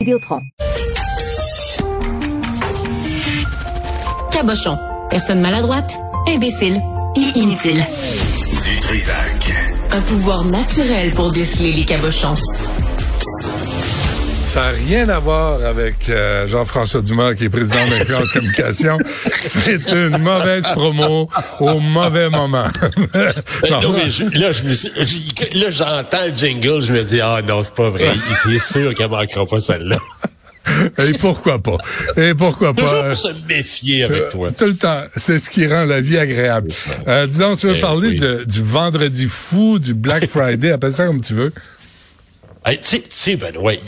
Vidéotron. Cabochon. Personne maladroite, imbécile et inutile. Du Trisac. Un pouvoir naturel pour déceler les cabochons. Ça n'a rien à voir avec euh, Jean-François Dumas, qui est président de Communication. C'est une mauvaise promo au mauvais moment. non, non mais je, là, je me suis, là, j'entends le jingle, je me dis, ah non, c'est pas vrai. C'est sûr qu'elle manquera pas celle-là. Et pourquoi pas? Et pourquoi pas? Toujours se méfier avec euh, toi. Tout le temps. C'est ce qui rend la vie agréable. Euh, disons, tu veux eh parler de, du vendredi fou, du Black Friday, appelle ça comme tu veux? tu sais, ben, ouais,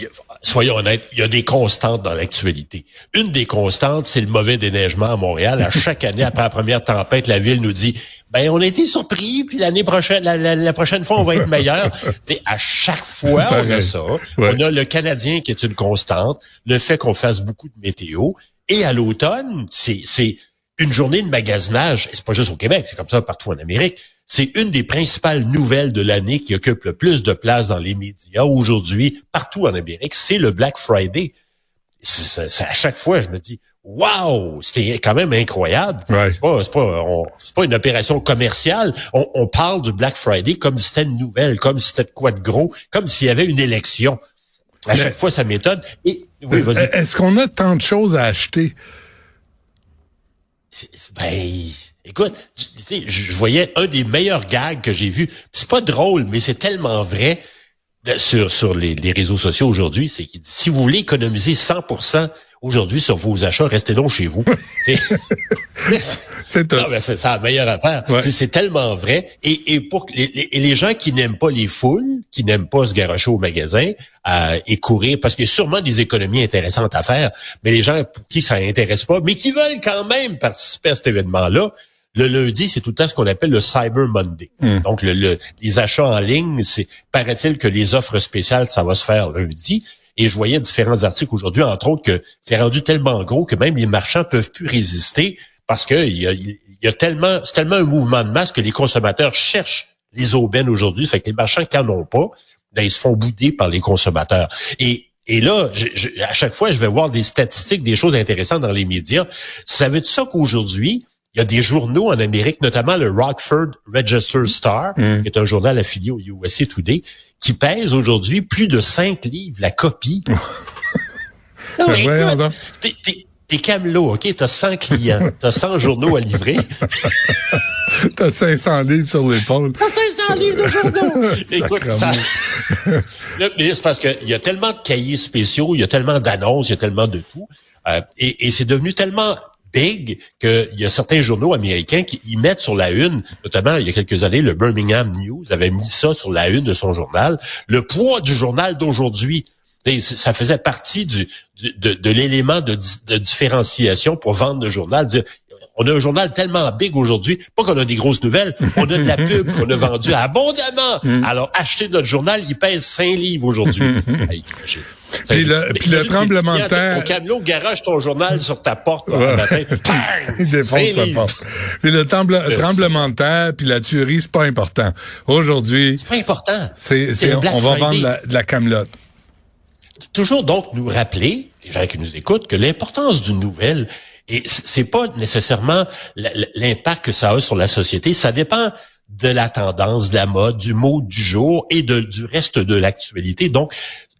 soyons honnêtes, il y a des constantes dans l'actualité. Une des constantes, c'est le mauvais déneigement à Montréal. À chaque année, après la première tempête, la ville nous dit ben on a été surpris, puis l'année prochaine, la, prochaine fois, on va être meilleur. à chaque fois, on a ça. On a le Canadien qui est une constante, le fait qu'on fasse beaucoup de météo. Et à l'automne, c'est une journée de magasinage, et c'est pas juste au Québec, c'est comme ça partout en Amérique, c'est une des principales nouvelles de l'année qui occupe le plus de place dans les médias aujourd'hui, partout en Amérique, c'est le Black Friday. C'est, à chaque fois, je me dis, wow, c'était quand même incroyable. C'est pas, c'est pas, pas une opération commerciale. On, parle du Black Friday comme si c'était une nouvelle, comme si c'était quoi de gros, comme s'il y avait une élection. À chaque fois, ça m'étonne. Et oui, vas-y. Est-ce qu'on a tant de choses à acheter? Ben, écoute, je, je voyais un des meilleurs gags que j'ai vu. C'est pas drôle, mais c'est tellement vrai sur sur les, les réseaux sociaux aujourd'hui. C'est qu'il dit si vous voulez économiser 100% aujourd'hui sur vos achats, restez donc chez vous. c'est non, mais c'est la meilleure affaire. C'est tellement vrai. Et, et pour les, les, gens qui n'aiment pas les foules, qui n'aiment pas se garocher au magasin euh, et courir, parce qu'il y a sûrement des économies intéressantes à faire, mais les gens pour qui ça intéresse pas, mais qui veulent quand même participer à cet événement-là, le lundi, c'est tout le temps ce qu'on appelle le Cyber Monday. Hmm. Donc, le, les achats en ligne, c'est paraît-il que les offres spéciales, ça va se faire lundi. Et je voyais différents articles aujourd'hui, entre autres, que c'est rendu tellement gros que même les marchands peuvent plus résister parce que il y a, il y a tellement, c'est tellement un mouvement de masse que les consommateurs cherchent les aubaines aujourd'hui. Fait que les marchands qui n'en ont pas, ben, ils se font bouder par les consommateurs. Et et là, à chaque fois, je vais voir des statistiques, des choses intéressantes dans les médias. Ça veut dire ça qu'aujourd'hui, il y a des journaux en Amérique, notamment le Rockford Register Star, mm. qui est un journal affilié au USA Today, qui pèse aujourd'hui plus de 5 livres la copie. non, ben t'es camelot, OK? T'as 100 clients, t'as 100 journaux à livrer. t'as 500 livres sur l'épaule. T'as 500 livres de journaux! Écoute, ça... mais c'est parce qu'il y a tellement de cahiers spéciaux, il y a tellement d'annonces, il y a tellement de tout. Euh, et, et c'est devenu tellement big qu'il y a certains journaux américains qui y mettent sur la une, notamment il y a quelques années, le Birmingham News avait mis ça sur la une de son journal. Le poids du journal d'aujourd'hui, ça faisait partie de, l'élément de, différenciation pour vendre le journal. On a un journal tellement big aujourd'hui, pas qu'on a des grosses nouvelles, on a de la pub qu'on a vendue abondamment. Mm. Alors, acheter notre journal, il pèse 5 livres aujourd'hui. Puis le, puis le tremblement de terre. Ton camion garage ton journal sur ta porte ouais. matin. Il défonce porte. Puis le tremblement de terre, puis la tuerie, c'est pas important. Aujourd'hui. C'est pas important. C'est, on, va vendre la, de la camelote. Toujours donc nous rappeler, les gens qui nous écoutent, que l'importance d'une nouvelle, et c'est pas nécessairement l'impact que ça a sur la société, ça dépend de la tendance, de la mode, du mot du jour et du reste de l'actualité. Donc,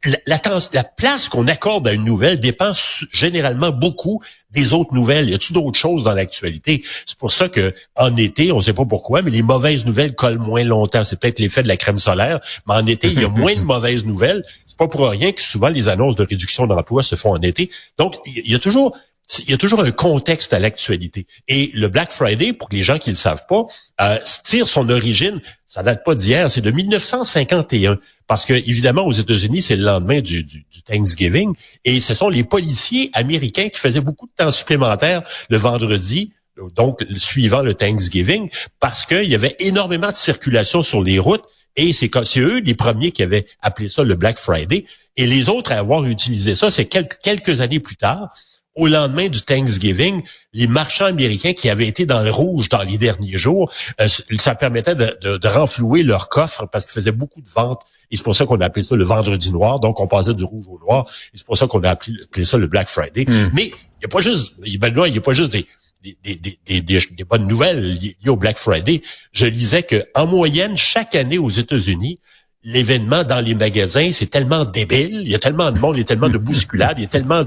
la, la, place qu'on accorde à une nouvelle dépend généralement beaucoup des autres nouvelles. Y a-t-il d'autres choses dans l'actualité? C'est pour ça que en été, on ne sait pas pourquoi, mais les mauvaises nouvelles collent moins longtemps. C'est peut-être l'effet de la crème solaire, mais en été, il y a moins de mauvaises nouvelles. C'est pas pour rien que souvent les annonces de réduction d'emploi se font en été. Donc, il y a toujours il y a toujours un contexte à l'actualité. Et le Black Friday, pour les gens qui ne le savent pas, euh, tire son origine, ça date pas d'hier, c'est de 1951. Parce que, évidemment, aux États-Unis, c'est le lendemain du, du, Thanksgiving. Et ce sont les policiers américains qui faisaient beaucoup de temps supplémentaire le vendredi, donc suivant le Thanksgiving, parce qu'il y avait énormément de circulation sur les routes. Et c'est eux les premiers qui avaient appelé ça le Black Friday. Et les autres à avoir utilisé ça, c'est quelques, quelques années plus tard au lendemain du Thanksgiving, les marchands américains qui avaient été dans le rouge dans les derniers jours, euh, ça permettait de, de, de renflouer leur coffre parce qu'ils faisaient beaucoup de ventes Et c'est pour ça qu'on a appelé ça le vendredi noir. Donc, on passait du rouge au noir. Et c'est pour ça qu'on a appelé, ça le Black Friday. Hmm. Mais il n'y a pas juste, il n'y a pas juste des, des, des, des, des, bonnes nouvelles liées au Black Friday. Je lisais que en moyenne, chaque année aux États-Unis, l'événement dans les magasins, c'est tellement débile, il y a tellement de monde, il y a tellement de bousculades, il y a tellement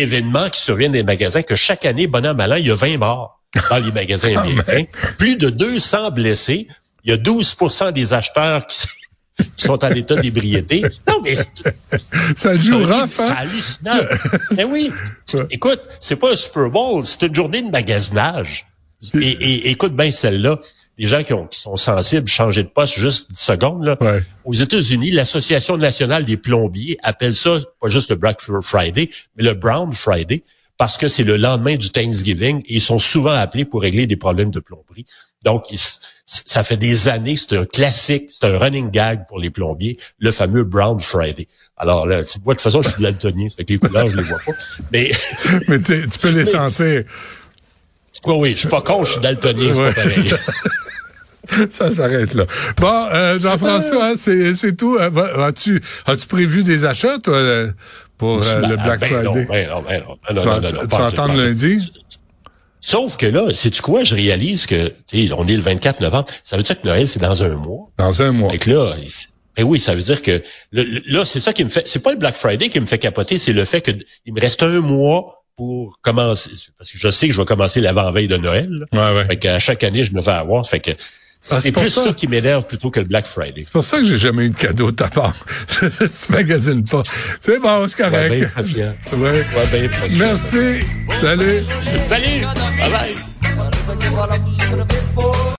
d'événements qui surviennent des magasins que chaque année, bon an, mal an, il y a 20 morts dans les magasins ah, américains. Plus de 200 blessés. Il y a 12% des acheteurs qui sont en état d'ébriété. Non, mais ça joue hein? C'est hallucinant. mais oui. Écoute, c'est pas un Super Bowl, c'est une journée de magasinage. Et, écoute bien celle-là. Les gens qui, ont, qui sont sensibles, changer de poste juste 10 secondes. Là. Aux États-Unis, l'Association nationale des plombiers appelle ça pas juste le Black Friday, mais le Brown Friday, parce que c'est le lendemain du Thanksgiving et ils sont souvent appelés pour régler des problèmes de plomberie. Donc, ça fait des années, c'est un classique, c'est un running gag pour les plombiers, le fameux Brown Friday. Alors là, moi, de toute façon, je suis daltonien, fait que les couleurs, je les vois pas. Mais, mais tu peux les sentir. Oui, oui, je suis pas con, je suis daltonien, c'est pas pareil. Ça s'arrête là. Bon, euh, Jean-François, c'est, c'est tout. Euh, as-tu, as-tu prévu des achats, toi, euh, pour le Black Friday? Ben ben ben tu vas entendre lundi? Sauf que là, c'est tu quoi, je réalise que, tu sais, on est le 24 novembre. Ça veut dire que Noël, c'est dans un mois. Dans un mois. Et que là, ben oui, ça veut dire que là, c'est ça qui me fait. C'est pas le Black Friday qui me fait capoter, c'est le fait que il me reste un mois pour commencer. Parce que je sais que je vais commencer l'avant-veille de Noël. Ouais, ouais. Fait qu'à chaque année, je me fais avoir. Fait que ah, c'est plus ça, qui m'énerve plutôt que le Black Friday. C'est pour ça que j'ai jamais eu de cadeau de ta part. tu magasines pas. C'est bon, c'est correct. Ouais, bien patient. Ouais. ouais bien patient. Merci. Salut. Salut. Bye bye.